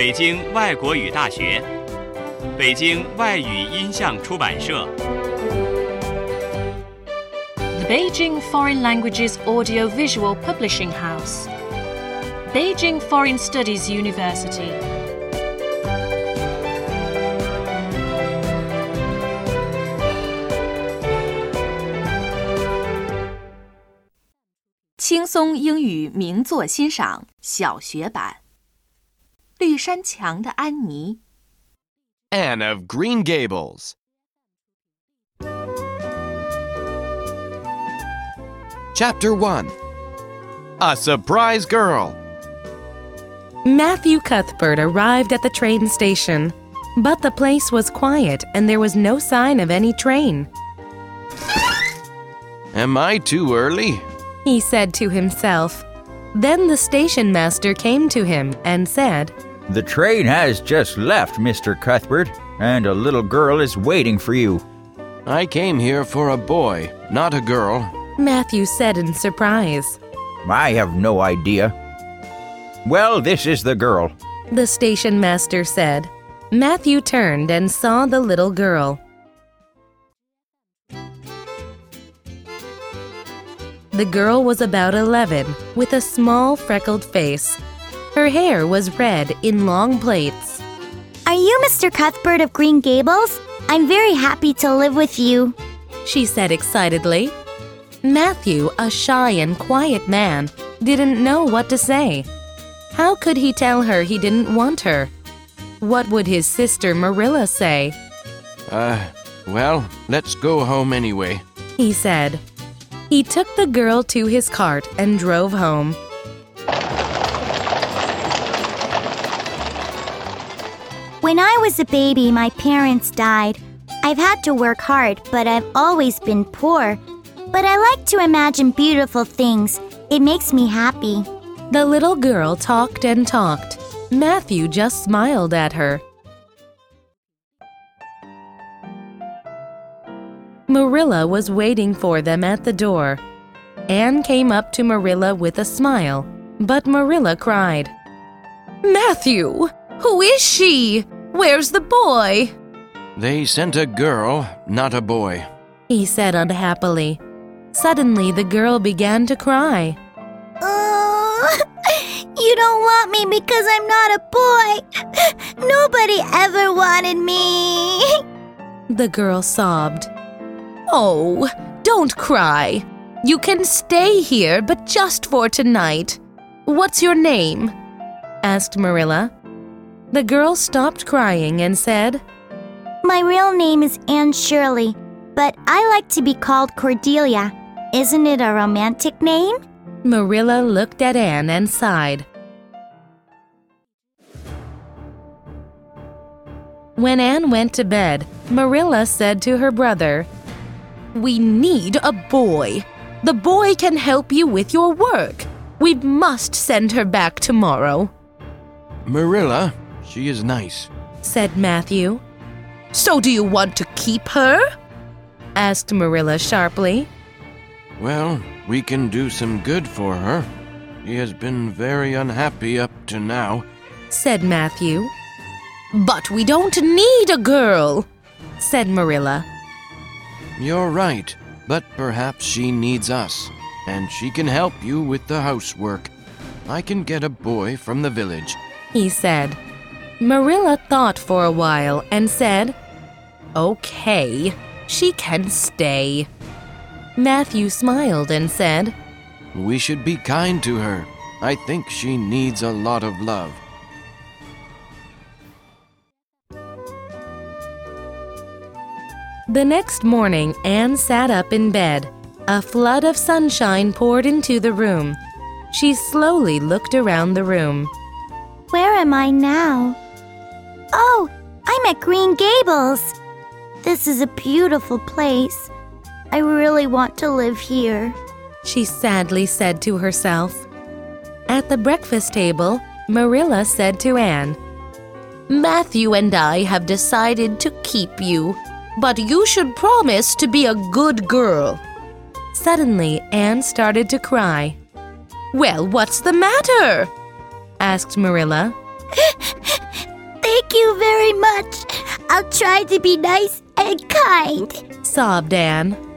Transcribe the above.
北京外国语大学、北京外语音像出版社、The Beijing Foreign Languages Audiovisual Publishing House, Beijing Foreign Studies University. 轻松英语名作欣赏小学版，《绿山墙的安妮》。 Anne of Green Gables. Chapter 1 A Surprise Girl. Matthew Cuthbert arrived at the train station, but the place was quiet and there was no sign of any train. Am I too early? He said to himself. Then the station master came to him and said, the train has just left, Mr. Cuthbert, and a little girl is waiting for you. I came here for a boy, not a girl. Matthew said in surprise. I have no idea. Well, this is the girl. The station master said. Matthew turned and saw the little girl. The girl was about 11, with a small freckled face. Her hair was red in long plaits. Are you Mr. Cuthbert of Green Gables? I'm very happy to live with you. She said excitedly. Matthew, a shy and quiet man, didn't know what to say. How could he tell her he didn't want her? What would his sister Marilla say? Uh, well, let's go home anyway. He said. He took the girl to his cart and drove home. When I was a baby, my parents died. I've had to work hard, but I've always been poor. But I like to imagine beautiful things. It makes me happy. The little girl talked and talked. Matthew just smiled at her. Marilla was waiting for them at the door. Anne came up to Marilla with a smile, but Marilla cried, Matthew, who is she? Where's the boy? They sent a girl, not a boy. He said unhappily. Suddenly, the girl began to cry. Oh, you don't want me because I'm not a boy. Nobody ever wanted me. The girl sobbed. Oh, don't cry. You can stay here, but just for tonight. What's your name? asked Marilla. The girl stopped crying and said, My real name is Anne Shirley, but I like to be called Cordelia. Isn't it a romantic name? Marilla looked at Anne and sighed. When Anne went to bed, Marilla said to her brother, We need a boy. The boy can help you with your work. We must send her back tomorrow, Marilla, she is nice. said Matthew. So do you want to keep her? asked Marilla sharply. Well, we can do some good for her. She has been very unhappy up to now. said Matthew. But we don't need a girl, said Marilla. You're right, but perhaps she needs us, and she can help you with the housework. I can get a boy from the village. he said. Marilla thought for a while and said, Okay, she can stay. Matthew smiled and said, We should be kind to her. I think she needs a lot of love. The next morning, Anne sat up in bed. A flood of sunshine poured into the room. She slowly looked around the room. Where am I now? Oh, I'm at Green Gables. This is a beautiful place. I really want to live here. she sadly said to herself. At the breakfast table, Marilla said to Anne, Matthew and I have decided to keep you, but you should promise to be a good girl. Suddenly, Anne started to cry. Well, what's the matter? asked Marilla. you very much. I'll try to be nice and kind. sobbed Anne.